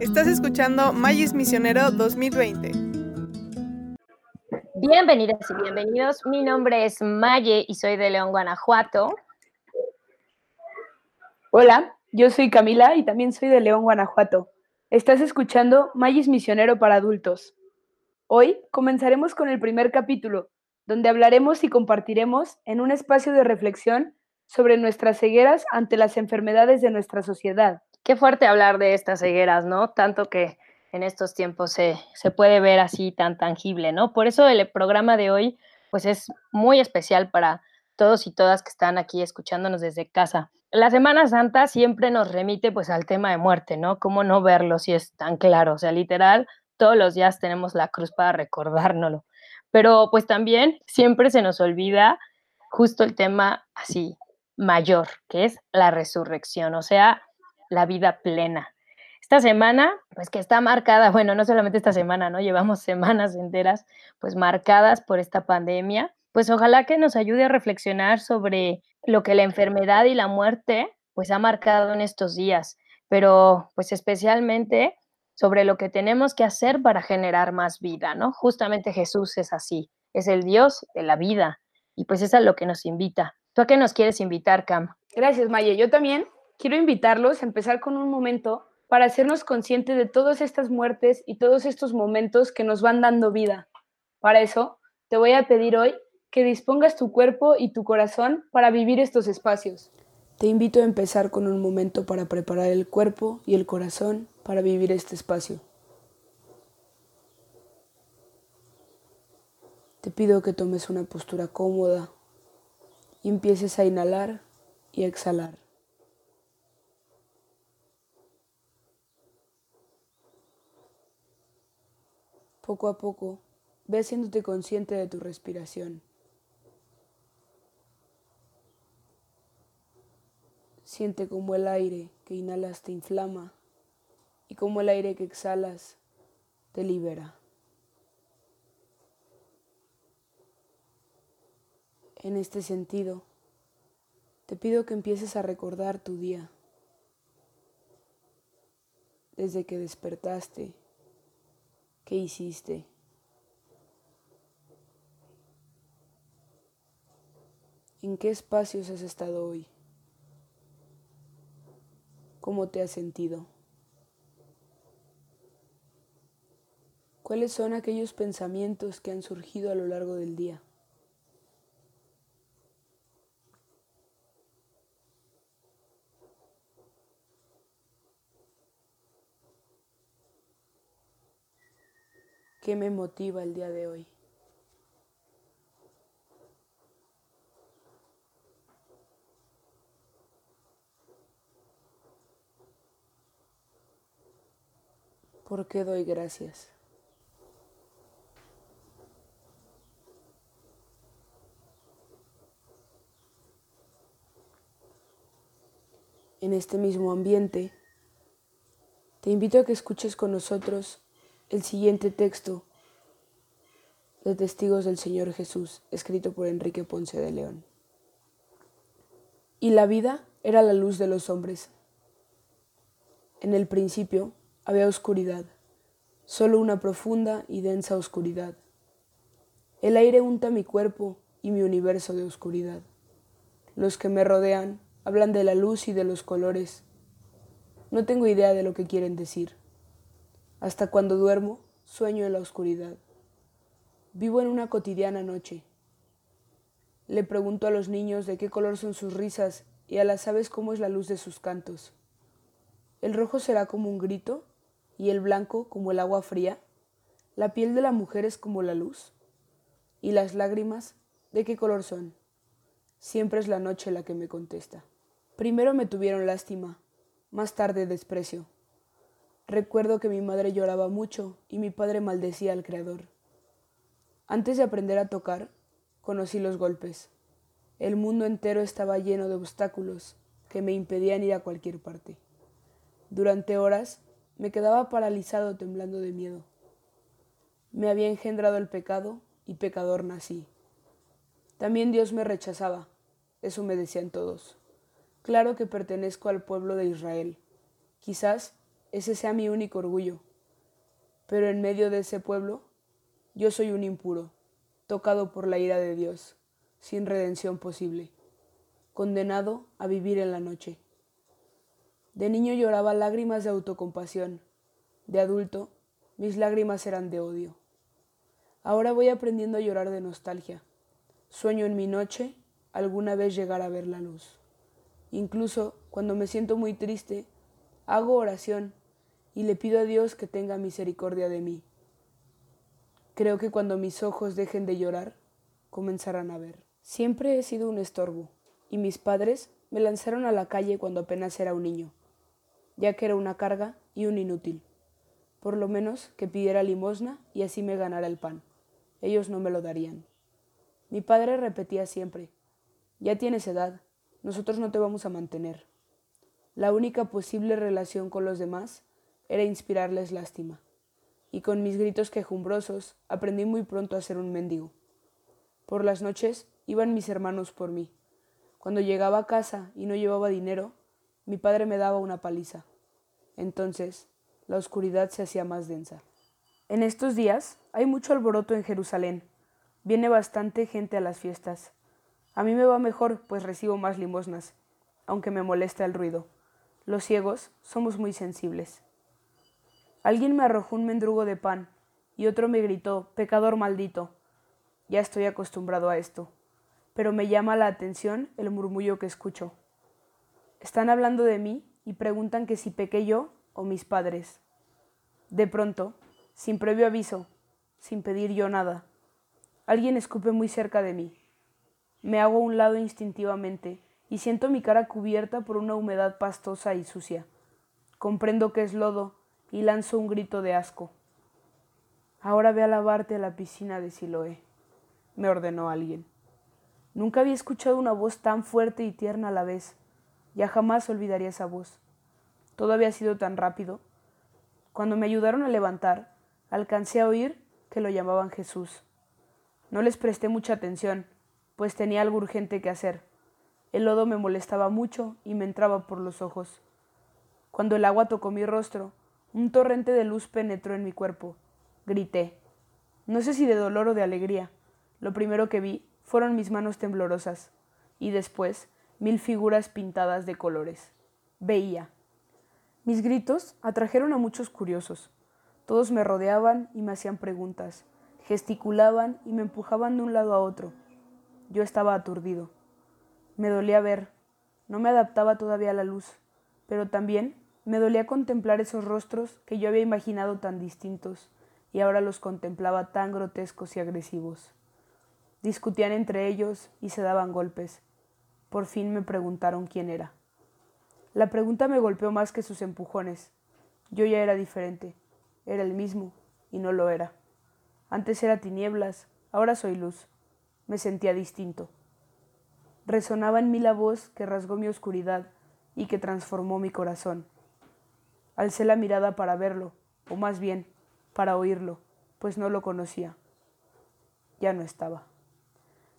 Estás escuchando Magis Misionero 2020. Bienvenidas y bienvenidos. Mi nombre es Maye y soy de León, Guanajuato. Hola, yo soy Camila y también soy de León, Guanajuato. Estás escuchando Magis Misionero para Adultos. Hoy comenzaremos con el primer capítulo, donde hablaremos y compartiremos en un espacio de reflexión sobre nuestras cegueras ante las enfermedades de nuestra sociedad. Qué fuerte hablar de estas cegueras, ¿no? Tanto que en estos tiempos se, se puede ver así tan tangible, ¿no? Por eso el programa de hoy, pues es muy especial para todos y todas que están aquí escuchándonos desde casa. La Semana Santa siempre nos remite pues al tema de muerte, ¿no? ¿Cómo no verlo si es tan claro? O sea, literal, todos los días tenemos la cruz para recordárnoslo. Pero pues también siempre se nos olvida justo el tema así mayor, que es la resurrección, o sea, la vida plena. Esta semana, pues que está marcada, bueno, no solamente esta semana, ¿no? Llevamos semanas enteras, pues marcadas por esta pandemia. Pues ojalá que nos ayude a reflexionar sobre lo que la enfermedad y la muerte, pues ha marcado en estos días, pero pues especialmente sobre lo que tenemos que hacer para generar más vida, ¿no? Justamente Jesús es así, es el Dios de la vida y pues es a lo que nos invita. ¿Tú a qué nos quieres invitar, Cam? Gracias, Maya. Yo también quiero invitarlos a empezar con un momento para hacernos conscientes de todas estas muertes y todos estos momentos que nos van dando vida. Para eso, te voy a pedir hoy que dispongas tu cuerpo y tu corazón para vivir estos espacios. Te invito a empezar con un momento para preparar el cuerpo y el corazón para vivir este espacio. Te pido que tomes una postura cómoda y empieces a inhalar y a exhalar. Poco a poco, ve haciéndote consciente de tu respiración. Siente como el aire que inhalas te inflama y como el aire que exhalas te libera. En este sentido, te pido que empieces a recordar tu día, desde que despertaste, qué hiciste. ¿En qué espacios has estado hoy? ¿Cómo te has sentido? ¿Cuáles son aquellos pensamientos que han surgido a lo largo del día? ¿Qué me motiva el día de hoy? ¿Por qué doy gracias? En este mismo ambiente, te invito a que escuches con nosotros el siguiente texto de Testigos del Señor Jesús, escrito por Enrique Ponce de León. Y la vida era la luz de los hombres. En el principio había oscuridad, solo una profunda y densa oscuridad. El aire unta mi cuerpo y mi universo de oscuridad. Los que me rodean hablan de la luz y de los colores. No tengo idea de lo que quieren decir. Hasta cuando duermo, sueño en la oscuridad. Vivo en una cotidiana noche. Le pregunto a los niños de qué color son sus risas y a las aves cómo es la luz de sus cantos. ¿El rojo será como un grito y el blanco como el agua fría? ¿La piel de la mujer es como la luz? ¿Y las lágrimas de qué color son? Siempre es la noche la que me contesta. Primero me tuvieron lástima, más tarde desprecio. Recuerdo que mi madre lloraba mucho y mi padre maldecía al Creador. Antes de aprender a tocar, conocí los golpes. El mundo entero estaba lleno de obstáculos que me impedían ir a cualquier parte. Durante horas me quedaba paralizado temblando de miedo. Me había engendrado el pecado y pecador nací. También Dios me rechazaba, eso me decían todos. Claro que pertenezco al pueblo de Israel. Quizás ese sea mi único orgullo. Pero en medio de ese pueblo, yo soy un impuro, tocado por la ira de Dios, sin redención posible, condenado a vivir en la noche. De niño lloraba lágrimas de autocompasión, de adulto mis lágrimas eran de odio. Ahora voy aprendiendo a llorar de nostalgia. Sueño en mi noche alguna vez llegar a ver la luz. Incluso cuando me siento muy triste, hago oración y le pido a Dios que tenga misericordia de mí. Creo que cuando mis ojos dejen de llorar, comenzarán a ver. Siempre he sido un estorbo, y mis padres me lanzaron a la calle cuando apenas era un niño, ya que era una carga y un inútil. Por lo menos que pidiera limosna y así me ganara el pan. Ellos no me lo darían. Mi padre repetía siempre, ya tienes edad, nosotros no te vamos a mantener. La única posible relación con los demás era inspirarles lástima, y con mis gritos quejumbrosos aprendí muy pronto a ser un mendigo. Por las noches iban mis hermanos por mí. Cuando llegaba a casa y no llevaba dinero, mi padre me daba una paliza. Entonces, la oscuridad se hacía más densa. En estos días hay mucho alboroto en Jerusalén. Viene bastante gente a las fiestas. A mí me va mejor, pues recibo más limosnas, aunque me molesta el ruido. Los ciegos somos muy sensibles. Alguien me arrojó un mendrugo de pan y otro me gritó, pecador maldito. Ya estoy acostumbrado a esto, pero me llama la atención el murmullo que escucho. Están hablando de mí y preguntan que si pequé yo o mis padres. De pronto, sin previo aviso, sin pedir yo nada, alguien escupe muy cerca de mí. Me hago a un lado instintivamente y siento mi cara cubierta por una humedad pastosa y sucia. Comprendo que es lodo y lanzo un grito de asco. Ahora ve a lavarte a la piscina de Siloé, me ordenó alguien. Nunca había escuchado una voz tan fuerte y tierna a la vez. Ya jamás olvidaría esa voz. Todo había sido tan rápido. Cuando me ayudaron a levantar, alcancé a oír que lo llamaban Jesús. No les presté mucha atención, pues tenía algo urgente que hacer. El lodo me molestaba mucho y me entraba por los ojos. Cuando el agua tocó mi rostro, un torrente de luz penetró en mi cuerpo. Grité. No sé si de dolor o de alegría. Lo primero que vi fueron mis manos temblorosas, y después mil figuras pintadas de colores. Veía. Mis gritos atrajeron a muchos curiosos. Todos me rodeaban y me hacían preguntas, gesticulaban y me empujaban de un lado a otro. Yo estaba aturdido. Me dolía ver, no me adaptaba todavía a la luz, pero también me dolía contemplar esos rostros que yo había imaginado tan distintos y ahora los contemplaba tan grotescos y agresivos. Discutían entre ellos y se daban golpes. Por fin me preguntaron quién era. La pregunta me golpeó más que sus empujones. Yo ya era diferente, era el mismo, y no lo era. Antes era tinieblas, ahora soy luz me sentía distinto. Resonaba en mí la voz que rasgó mi oscuridad y que transformó mi corazón. Alcé la mirada para verlo, o más bien, para oírlo, pues no lo conocía. Ya no estaba.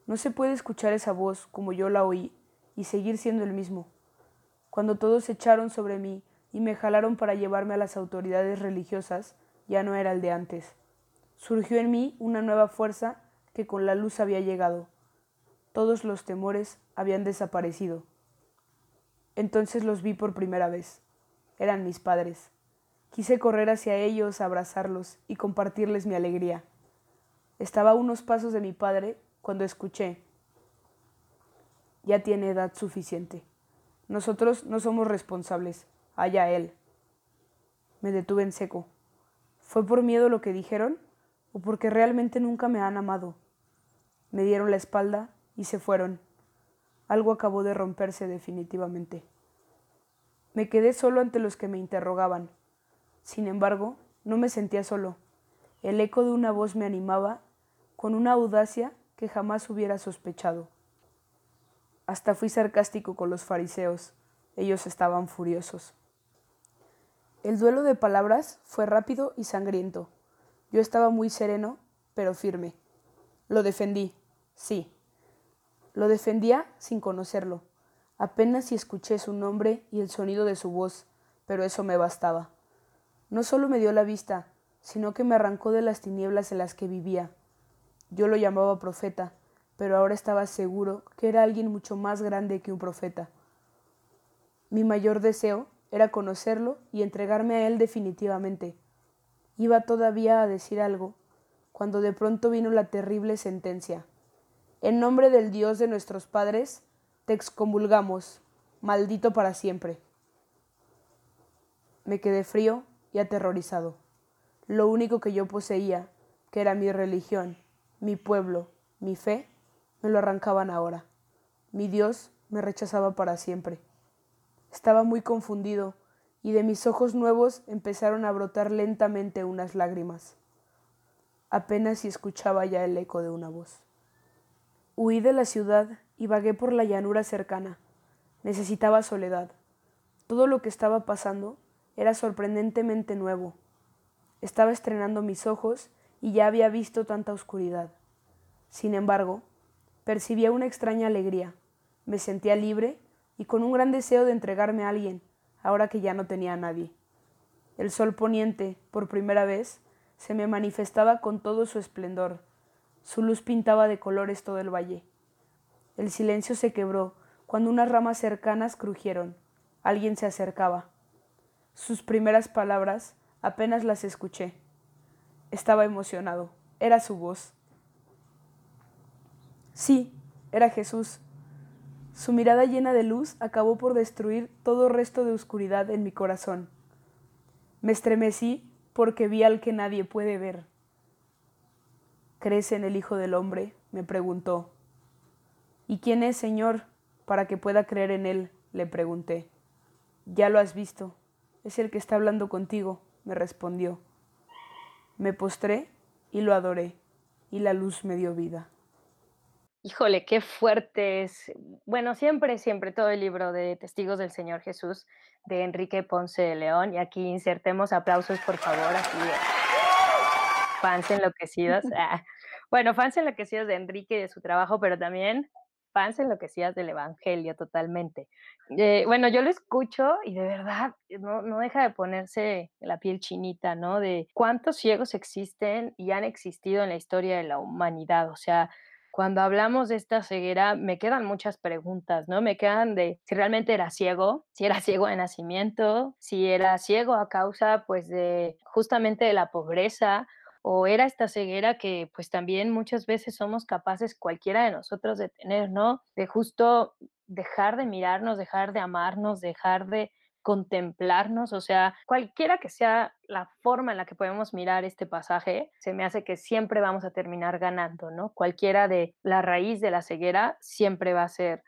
No se puede escuchar esa voz como yo la oí y seguir siendo el mismo. Cuando todos se echaron sobre mí y me jalaron para llevarme a las autoridades religiosas, ya no era el de antes. Surgió en mí una nueva fuerza que con la luz había llegado. Todos los temores habían desaparecido. Entonces los vi por primera vez. Eran mis padres. Quise correr hacia ellos, abrazarlos y compartirles mi alegría. Estaba a unos pasos de mi padre cuando escuché. Ya tiene edad suficiente. Nosotros no somos responsables. Allá él. Me detuve en seco. ¿Fue por miedo lo que dijeron? ¿O porque realmente nunca me han amado? me dieron la espalda y se fueron. Algo acabó de romperse definitivamente. Me quedé solo ante los que me interrogaban. Sin embargo, no me sentía solo. El eco de una voz me animaba con una audacia que jamás hubiera sospechado. Hasta fui sarcástico con los fariseos. Ellos estaban furiosos. El duelo de palabras fue rápido y sangriento. Yo estaba muy sereno, pero firme. Lo defendí. Sí. Lo defendía sin conocerlo. Apenas si escuché su nombre y el sonido de su voz, pero eso me bastaba. No solo me dio la vista, sino que me arrancó de las tinieblas en las que vivía. Yo lo llamaba profeta, pero ahora estaba seguro que era alguien mucho más grande que un profeta. Mi mayor deseo era conocerlo y entregarme a él definitivamente. Iba todavía a decir algo, cuando de pronto vino la terrible sentencia. En nombre del Dios de nuestros padres, te excomulgamos, maldito para siempre. Me quedé frío y aterrorizado. Lo único que yo poseía, que era mi religión, mi pueblo, mi fe, me lo arrancaban ahora. Mi Dios me rechazaba para siempre. Estaba muy confundido y de mis ojos nuevos empezaron a brotar lentamente unas lágrimas. Apenas si escuchaba ya el eco de una voz. Huí de la ciudad y vagué por la llanura cercana. Necesitaba soledad. Todo lo que estaba pasando era sorprendentemente nuevo. Estaba estrenando mis ojos y ya había visto tanta oscuridad. Sin embargo, percibía una extraña alegría. Me sentía libre y con un gran deseo de entregarme a alguien, ahora que ya no tenía a nadie. El sol poniente, por primera vez, se me manifestaba con todo su esplendor. Su luz pintaba de colores todo el valle. El silencio se quebró cuando unas ramas cercanas crujieron. Alguien se acercaba. Sus primeras palabras apenas las escuché. Estaba emocionado. Era su voz. Sí, era Jesús. Su mirada llena de luz acabó por destruir todo resto de oscuridad en mi corazón. Me estremecí porque vi al que nadie puede ver. ¿Crees en el Hijo del Hombre? me preguntó. ¿Y quién es, Señor, para que pueda creer en él? le pregunté. Ya lo has visto, es el que está hablando contigo, me respondió. Me postré y lo adoré, y la luz me dio vida. Híjole, qué fuerte es. Bueno, siempre, siempre todo el libro de Testigos del Señor Jesús de Enrique Ponce de León. Y aquí insertemos aplausos, por favor, así fans enloquecidos. Ah, bueno, fans enloquecidos de Enrique y de su trabajo, pero también fans enloquecidas del Evangelio totalmente. Eh, bueno, yo lo escucho y de verdad no, no, deja de ponerse la piel chinita, ¿no? De cuántos ciegos existen y han existido en la historia de la humanidad. O sea, cuando hablamos de esta ceguera, me quedan muchas preguntas, ¿no? Me quedan de si realmente era ciego, si era ciego de nacimiento, si era ciego a causa, pues, de justamente de la pobreza, o era esta ceguera que, pues, también muchas veces somos capaces cualquiera de nosotros de tener, ¿no? De justo dejar de mirarnos, dejar de amarnos, dejar de contemplarnos, o sea, cualquiera que sea la forma en la que podemos mirar este pasaje, se me hace que siempre vamos a terminar ganando, ¿no? Cualquiera de la raíz de la ceguera siempre va a ser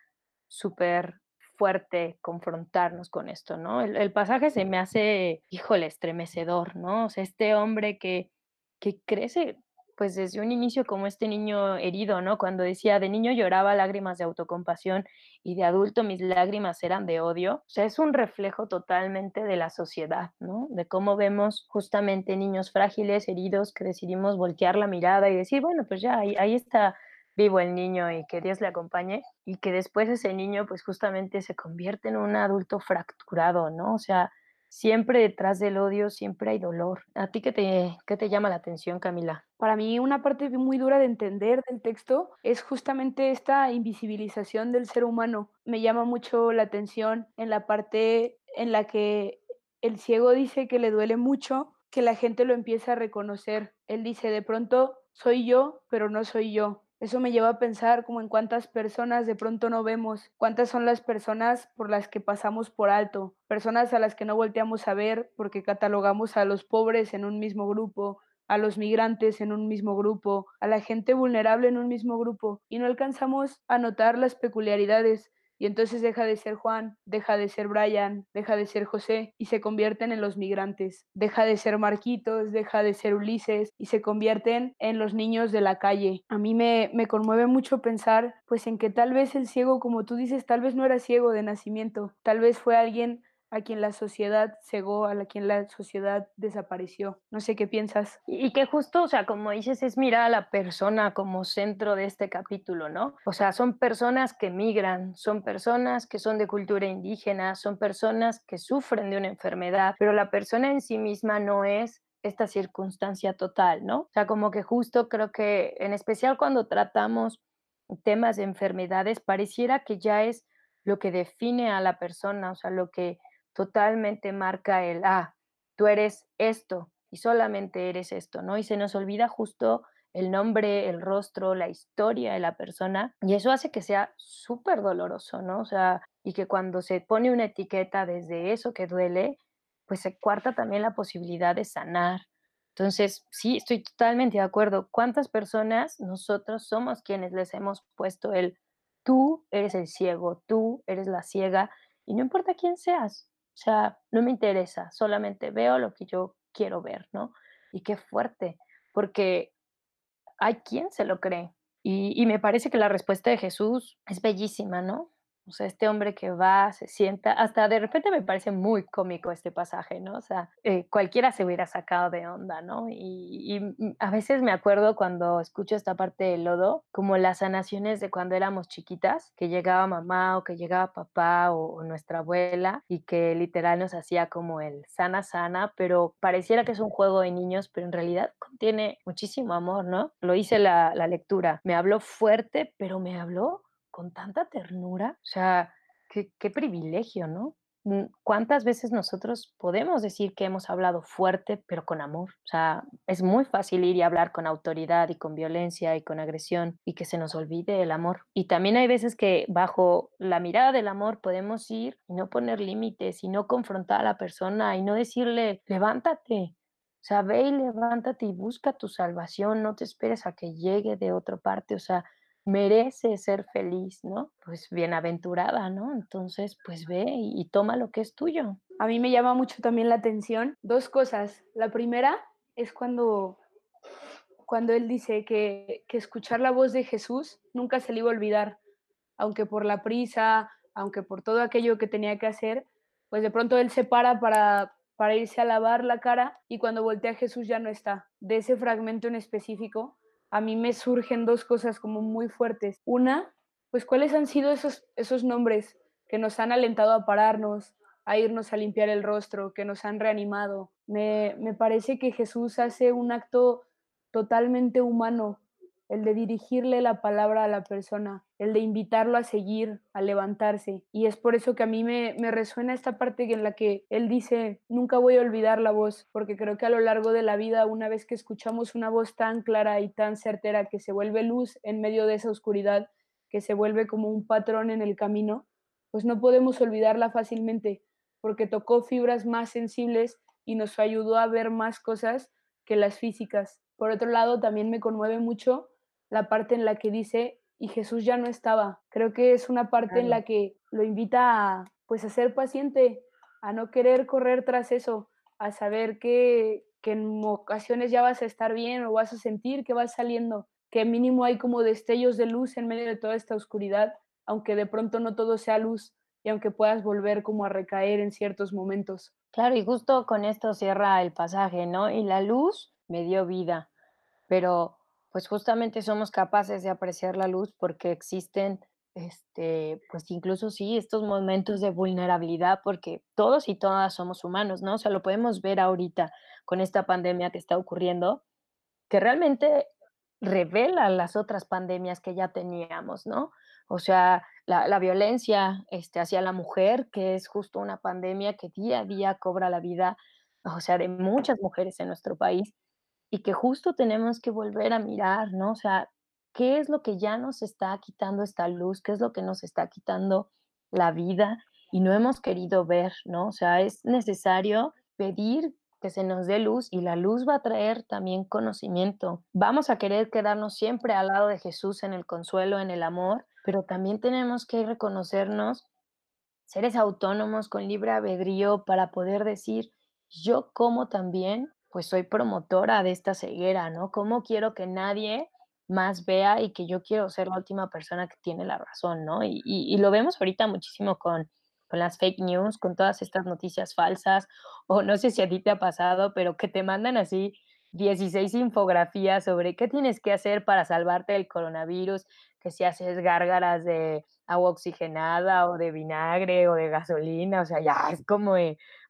súper fuerte confrontarnos con esto, ¿no? El, pasaje se me hace, híjole, estremecedor, ¿no? O sea, este hombre que, que crece pues desde un inicio como este niño herido, ¿no? Cuando decía, de niño lloraba lágrimas de autocompasión y de adulto mis lágrimas eran de odio. O sea, es un reflejo totalmente de la sociedad, ¿no? De cómo vemos justamente niños frágiles, heridos, que decidimos voltear la mirada y decir, bueno, pues ya, ahí, está vivo el niño y que Dios le acompañe y que después ese niño pues justamente se convierte en un adulto fracturado, ¿no? O sea, siempre detrás del odio, siempre hay dolor. ¿A ti qué te, qué te llama la atención, Camila? Para mí una parte muy dura de entender del texto es justamente esta invisibilización del ser humano. Me llama mucho la atención en la parte en la que el ciego dice que le duele mucho que la gente lo empieza a reconocer. Él dice, de pronto soy yo, pero no soy yo. Eso me lleva a pensar como en cuántas personas de pronto no vemos, cuántas son las personas por las que pasamos por alto, personas a las que no volteamos a ver porque catalogamos a los pobres en un mismo grupo, a los migrantes en un mismo grupo, a la gente vulnerable en un mismo grupo y no alcanzamos a notar las peculiaridades y entonces deja de ser Juan, deja de ser Brian, deja de ser José y se convierten en los migrantes. Deja de ser Marquitos, deja de ser Ulises y se convierten en los niños de la calle. A mí me, me conmueve mucho pensar pues en que tal vez el ciego, como tú dices, tal vez no era ciego de nacimiento, tal vez fue alguien a quien la sociedad cegó, a la quien la sociedad desapareció. No sé qué piensas. Y que justo, o sea, como dices, es mirar a la persona como centro de este capítulo, ¿no? O sea, son personas que migran, son personas que son de cultura indígena, son personas que sufren de una enfermedad, pero la persona en sí misma no es esta circunstancia total, ¿no? O sea, como que justo creo que en especial cuando tratamos temas de enfermedades, pareciera que ya es lo que define a la persona, o sea, lo que totalmente marca el, ah, tú eres esto y solamente eres esto, ¿no? Y se nos olvida justo el nombre, el rostro, la historia de la persona y eso hace que sea súper doloroso, ¿no? O sea, y que cuando se pone una etiqueta desde eso que duele, pues se cuarta también la posibilidad de sanar. Entonces, sí, estoy totalmente de acuerdo. ¿Cuántas personas nosotros somos quienes les hemos puesto el tú eres el ciego, tú eres la ciega y no importa quién seas? O sea, no me interesa, solamente veo lo que yo quiero ver, ¿no? Y qué fuerte, porque hay quien se lo cree. Y, y me parece que la respuesta de Jesús es bellísima, ¿no? O sea, este hombre que va, se sienta, hasta de repente me parece muy cómico este pasaje, ¿no? O sea, eh, cualquiera se hubiera sacado de onda, ¿no? Y, a veces me acuerdo cuando escucho esta parte del lodo, como las sanaciones de cuando éramos chiquitas, que llegaba mamá o que llegaba papá o, o nuestra abuela y que literal nos hacía como el sana, sana, pero pareciera que es un juego de niños, pero en realidad contiene muchísimo amor, ¿no? Lo hice la, la lectura, me habló fuerte, pero me habló con tanta ternura, o sea, qué, privilegio, ¿no? Mm, ¿Cuántas veces nosotros podemos decir que hemos hablado fuerte, pero con amor? O sea, es muy fácil ir y hablar con autoridad y con violencia y con agresión y que se nos olvide el amor. Y también hay veces que bajo la mirada del amor podemos ir y no poner límites y no confrontar a la persona y no decirle, levántate, o sea, ve y levántate y busca tu salvación, no te esperes a que llegue de otra parte, o sea, merece ser feliz, ¿no? Pues bienaventurada, ¿no? Entonces, pues ve y, toma lo que es tuyo. A mí me llama mucho también la atención dos cosas. La primera es cuando, cuando él dice que, que escuchar la voz de Jesús nunca se le iba a olvidar, aunque por la prisa, aunque por todo aquello que tenía que hacer, pues de pronto él se para para, para irse a lavar la cara y cuando voltea Jesús ya no está. De ese fragmento en específico, a mí me surgen dos cosas como muy fuertes. Una, pues cuáles han sido esos, esos nombres que nos han alentado a pararnos, a irnos a limpiar el rostro, que nos han reanimado. Me, me parece que Jesús hace un acto totalmente humano, el de dirigirle la palabra a la persona, el de invitarlo a seguir, a levantarse. Y es por eso que a mí me, me, resuena esta parte en la que él dice, nunca voy a olvidar la voz, porque creo que a lo largo de la vida, una vez que escuchamos una voz tan clara y tan certera que se vuelve luz en medio de esa oscuridad, que se vuelve como un patrón en el camino, pues no podemos olvidarla fácilmente, porque tocó fibras más sensibles y nos ayudó a ver más cosas que las físicas. Por otro lado, también me conmueve mucho la parte en la que dice, y Jesús ya no estaba. Creo que es una parte claro. en la que lo invita a, pues, a ser paciente, a no querer correr tras eso, a saber que, que en ocasiones ya vas a estar bien o vas a sentir que vas saliendo, que mínimo hay como destellos de luz en medio de toda esta oscuridad, aunque de pronto no todo sea luz y aunque puedas volver como a recaer en ciertos momentos. Claro, y justo con esto cierra el pasaje, ¿no? Y la luz me dio vida, pero pues justamente somos capaces de apreciar la luz porque existen, este, pues incluso sí, estos momentos de vulnerabilidad porque todos y todas somos humanos, ¿no? O sea, lo podemos ver ahorita con esta pandemia que está ocurriendo, que realmente revela las otras pandemias que ya teníamos, ¿no? O sea, la, la violencia este, hacia la mujer, que es justo una pandemia que día a día cobra la vida, o sea, de muchas mujeres en nuestro país y que justo tenemos que volver a mirar, ¿no? O sea, ¿qué es lo que ya nos está quitando esta luz? ¿Qué es lo que nos está quitando la vida? Y no hemos querido ver, ¿no? O sea, es necesario pedir que se nos dé luz y la luz va a traer también conocimiento. Vamos a querer quedarnos siempre al lado de Jesús en el consuelo, en el amor, pero también tenemos que reconocernos seres autónomos con libre albedrío para poder decir, yo como también pues soy promotora de esta ceguera, ¿no? ¿Cómo quiero que nadie más vea y que yo quiero ser la última persona que tiene la razón, ¿no? Y, y, y lo vemos ahorita muchísimo con, con las fake news, con todas estas noticias falsas, o no sé si a ti te ha pasado, pero que te mandan así 16 infografías sobre qué tienes que hacer para salvarte del coronavirus, que si haces gárgaras de agua oxigenada o de vinagre o de gasolina, o sea, ya es como,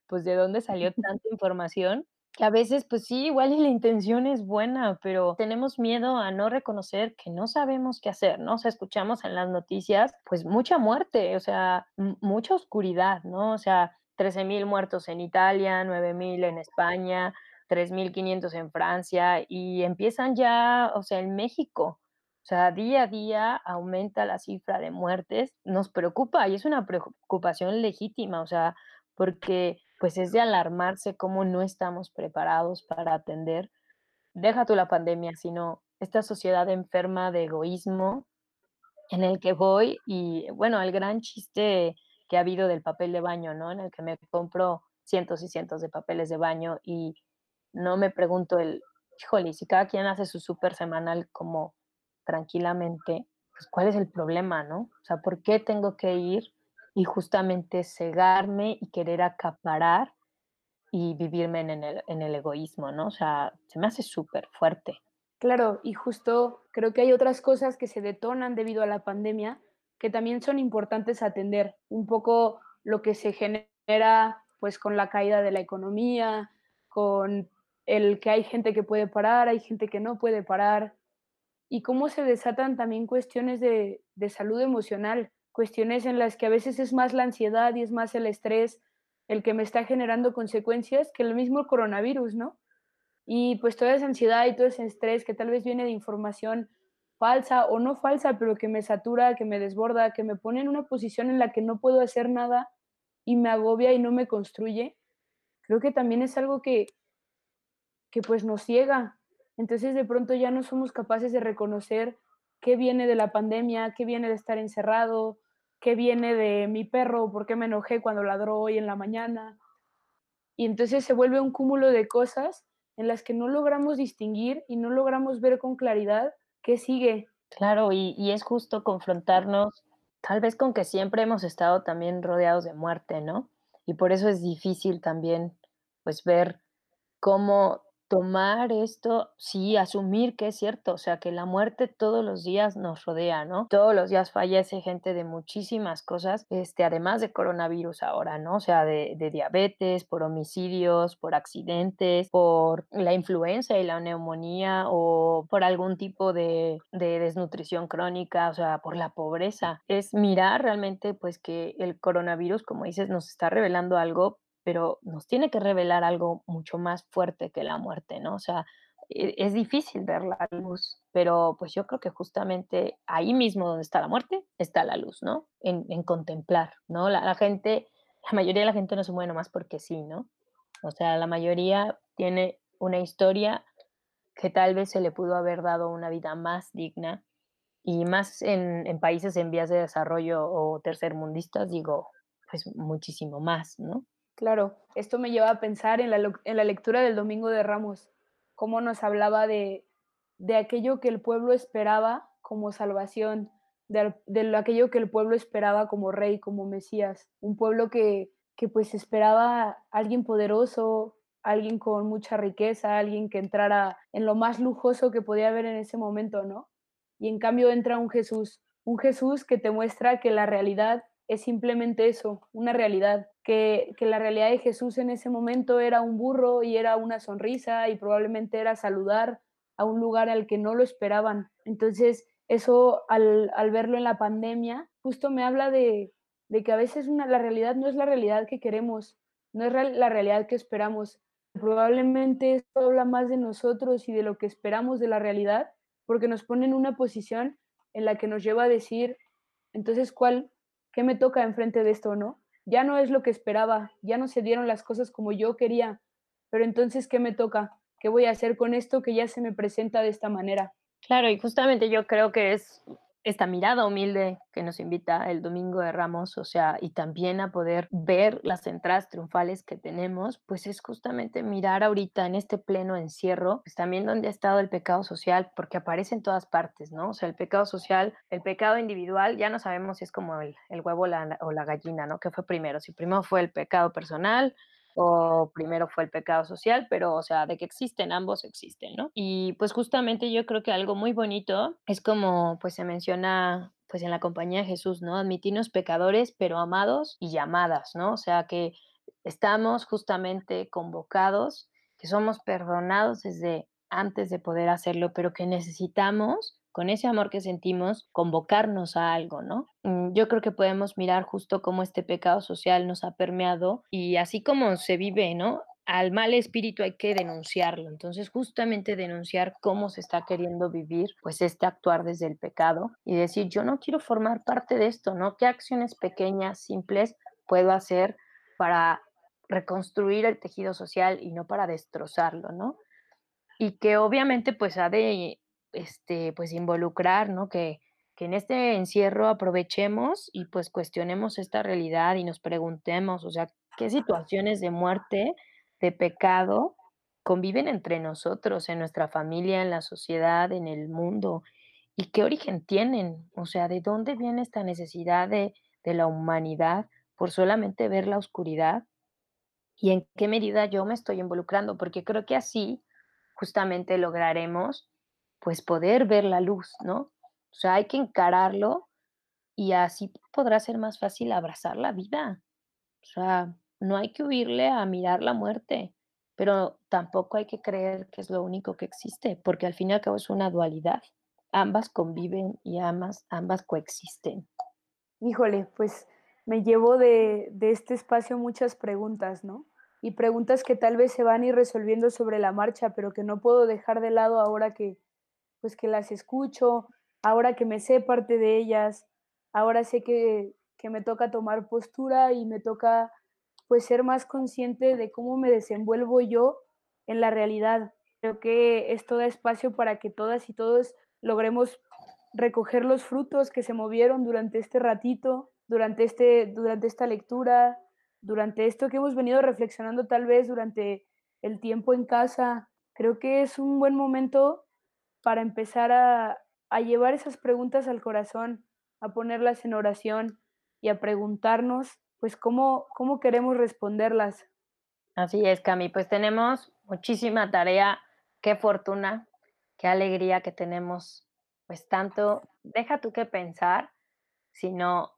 pues, ¿de dónde salió tanta información? Que a veces, pues sí, igual y la intención es buena, pero tenemos miedo a no reconocer que no sabemos qué hacer, ¿no? O sea, escuchamos en las noticias, pues mucha muerte, o sea, mucha oscuridad, ¿no? O sea, 13 mil muertos en Italia, 9 mil en España, 3.500 en Francia y empiezan ya, o sea, en México. O sea, día a día aumenta la cifra de muertes, nos preocupa y es una preocupación legítima, o sea, porque pues es de alarmarse cómo no estamos preparados para atender, deja tú la pandemia, sino esta sociedad enferma de egoísmo en el que voy y bueno, el gran chiste que ha habido del papel de baño, ¿no? En el que me compro cientos y cientos de papeles de baño y no me pregunto el, híjole, si cada quien hace su súper semanal como tranquilamente, pues cuál es el problema, ¿no? O sea, ¿por qué tengo que ir y justamente cegarme y querer acaparar y vivirme en el, en el egoísmo, ¿no? O sea, se me hace súper fuerte. Claro, y justo creo que hay otras cosas que se detonan debido a la pandemia que también son importantes atender. Un poco lo que se genera pues con la caída de la economía, con el que hay gente que puede parar, hay gente que no puede parar, y cómo se desatan también cuestiones de, de, salud emocional, cuestiones en las que a veces es más la ansiedad y es más el estrés el que me está generando consecuencias que el mismo coronavirus, ¿no? Y pues toda esa ansiedad y todo ese estrés que tal vez viene de información falsa o no falsa, pero que me satura, que me desborda, que me pone en una posición en la que no puedo hacer nada y me agobia y no me construye, creo que también es algo que, que pues nos ciega. Entonces de pronto ya no somos capaces de reconocer qué viene de la pandemia, qué viene de estar encerrado, qué viene de mi perro, por qué me enojé cuando ladró hoy en la mañana. Y entonces se vuelve un cúmulo de cosas en las que no logramos distinguir y no logramos ver con claridad qué sigue. Claro, y, y es justo confrontarnos tal vez con que siempre hemos estado también rodeados de muerte, ¿no? Y por eso es difícil también pues ver cómo tomar esto, sí, asumir que es cierto, o sea, que la muerte todos los días nos rodea, ¿no? Todos los días fallece gente de muchísimas cosas, este, además de coronavirus ahora, ¿no? O sea, de, de diabetes, por homicidios, por accidentes, por la influenza y la neumonía o por algún tipo de, de desnutrición crónica, o sea, por la pobreza. Es mirar realmente, pues, que el coronavirus, como dices, nos está revelando algo pero nos tiene que revelar algo mucho más fuerte que la muerte, ¿no? O sea, e, es difícil ver la luz, pero pues yo creo que justamente ahí mismo donde está la muerte, está la luz, ¿no? En, en contemplar, ¿no? La, la, gente, la mayoría de la gente no se muere nomás porque sí, ¿no? O sea, la mayoría tiene una historia que tal vez se le pudo haber dado una vida más digna y más en, en países en vías de desarrollo o tercermundistas, digo, pues muchísimo más, ¿no? Claro, esto me lleva a pensar en la, en la lectura del Domingo de Ramos, cómo nos hablaba de, de aquello que el pueblo esperaba como salvación, de, de, aquello que el pueblo esperaba como rey, como Mesías, un pueblo que, que pues esperaba alguien poderoso, alguien con mucha riqueza, alguien que entrara en lo más lujoso que podía haber en ese momento, ¿no? Y en cambio entra un Jesús, un Jesús que te muestra que la realidad es simplemente eso, una realidad, que, que, la realidad de Jesús en ese momento era un burro y era una sonrisa y probablemente era saludar a un lugar al que no lo esperaban. Entonces, eso al, al verlo en la pandemia, justo me habla de, de que a veces una, la realidad no es la realidad que queremos, no es la realidad que esperamos. Probablemente esto habla más de nosotros y de lo que esperamos de la realidad, porque nos pone en una posición en la que nos lleva a decir, entonces, ¿cuál, ¿qué me toca enfrente de esto, no? Ya no es lo que esperaba, ya no se dieron las cosas como yo quería, pero entonces, ¿qué me toca? ¿Qué voy a hacer con esto que ya se me presenta de esta manera? Claro, y justamente yo creo que es esta mirada humilde que nos invita el Domingo de Ramos, o sea, y también a poder ver las entradas triunfales que tenemos, pues es justamente mirar ahorita en este pleno encierro, pues también donde ha estado el pecado social, porque aparece en todas partes, ¿no? O sea, el pecado social, el pecado individual, ya no sabemos si es como el, huevo o la gallina, ¿no? ¿Qué fue primero? Si primero fue el pecado personal, o primero fue el pecado social, pero o sea, de que existen, ambos existen, ¿no? Y pues justamente yo creo que algo muy bonito es como pues se menciona pues en la compañía de Jesús, ¿no? Admitirnos pecadores, pero amados y llamadas, ¿no? O sea, que estamos justamente convocados, que somos perdonados desde antes de poder hacerlo, pero que necesitamos con ese amor que sentimos, convocarnos a algo, ¿no? Mm, yo creo que podemos mirar justo cómo este pecado social nos ha permeado y así como se vive, ¿no? Al mal espíritu hay que denunciarlo. Entonces, justamente denunciar cómo se está queriendo vivir, pues este actuar desde el pecado y decir, yo no quiero formar parte de esto, ¿no? ¿Qué acciones pequeñas, simples puedo hacer para reconstruir el tejido social y no para destrozarlo, ¿no? Y que obviamente pues ha de este, pues involucrar, ¿no? Que, que en este encierro aprovechemos y pues cuestionemos esta realidad y nos preguntemos, o sea, qué situaciones de muerte, de pecado conviven entre nosotros, en nuestra familia, en la sociedad, en el mundo, y qué origen tienen, o sea, de dónde viene esta necesidad de, de la humanidad por solamente ver la oscuridad y en qué medida yo me estoy involucrando, porque creo que así justamente lograremos pues poder ver la luz, ¿no? O sea, hay que encararlo y así podrá ser más fácil abrazar la vida. O sea, no hay que huirle a mirar la muerte, pero tampoco hay que creer que es lo único que existe, porque al fin y al cabo es una dualidad. Ambas conviven y ambas, ambas coexisten. Híjole, pues me llevo de, de este espacio muchas preguntas, ¿no? Y preguntas que tal vez se van a ir resolviendo sobre la marcha, pero que no puedo dejar de lado ahora que, pues que las escucho, ahora que me sé parte de ellas, ahora sé que, que me toca tomar postura y me toca pues ser más consciente de cómo me desenvuelvo yo en la realidad. Creo que esto da espacio para que todas y todos logremos recoger los frutos que se movieron durante este ratito, durante, este, durante esta lectura, durante esto que hemos venido reflexionando tal vez durante el tiempo en casa. Creo que es un buen momento para empezar a, llevar esas preguntas al corazón, a ponerlas en oración y a preguntarnos, pues, cómo, cómo queremos responderlas. Así es, Cami, pues tenemos muchísima tarea, qué fortuna, qué alegría que tenemos, pues tanto, deja tú que pensar, sino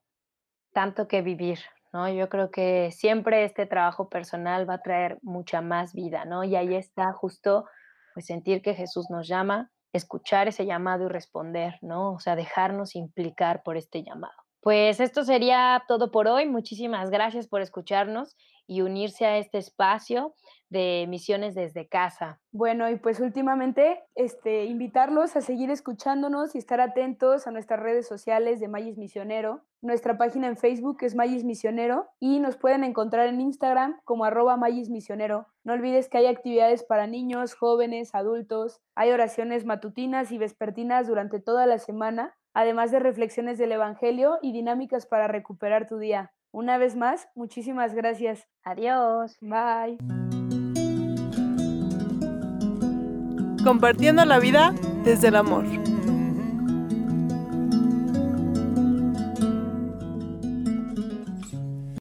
tanto que vivir, ¿no? Yo creo que siempre este trabajo personal va a traer mucha más vida, ¿no? Y ahí está justo, pues sentir que Jesús nos llama, escuchar ese llamado y responder, ¿no? O sea, dejarnos implicar por este llamado. Pues esto sería todo por hoy. Muchísimas gracias por escucharnos y unirse a este espacio de misiones desde casa. Bueno, y pues últimamente este, invitarlos a seguir escuchándonos y estar atentos a nuestras redes sociales de Mayis Misionero. Nuestra página en Facebook es Mayis Misionero y nos pueden encontrar en Instagram como arroba Mayis Misionero. No olvides que hay actividades para niños, jóvenes, adultos. Hay oraciones matutinas y vespertinas durante toda la semana, además de reflexiones del Evangelio y dinámicas para recuperar tu día. Una vez más, muchísimas gracias. Adiós. Bye. Compartiendo la vida desde el amor.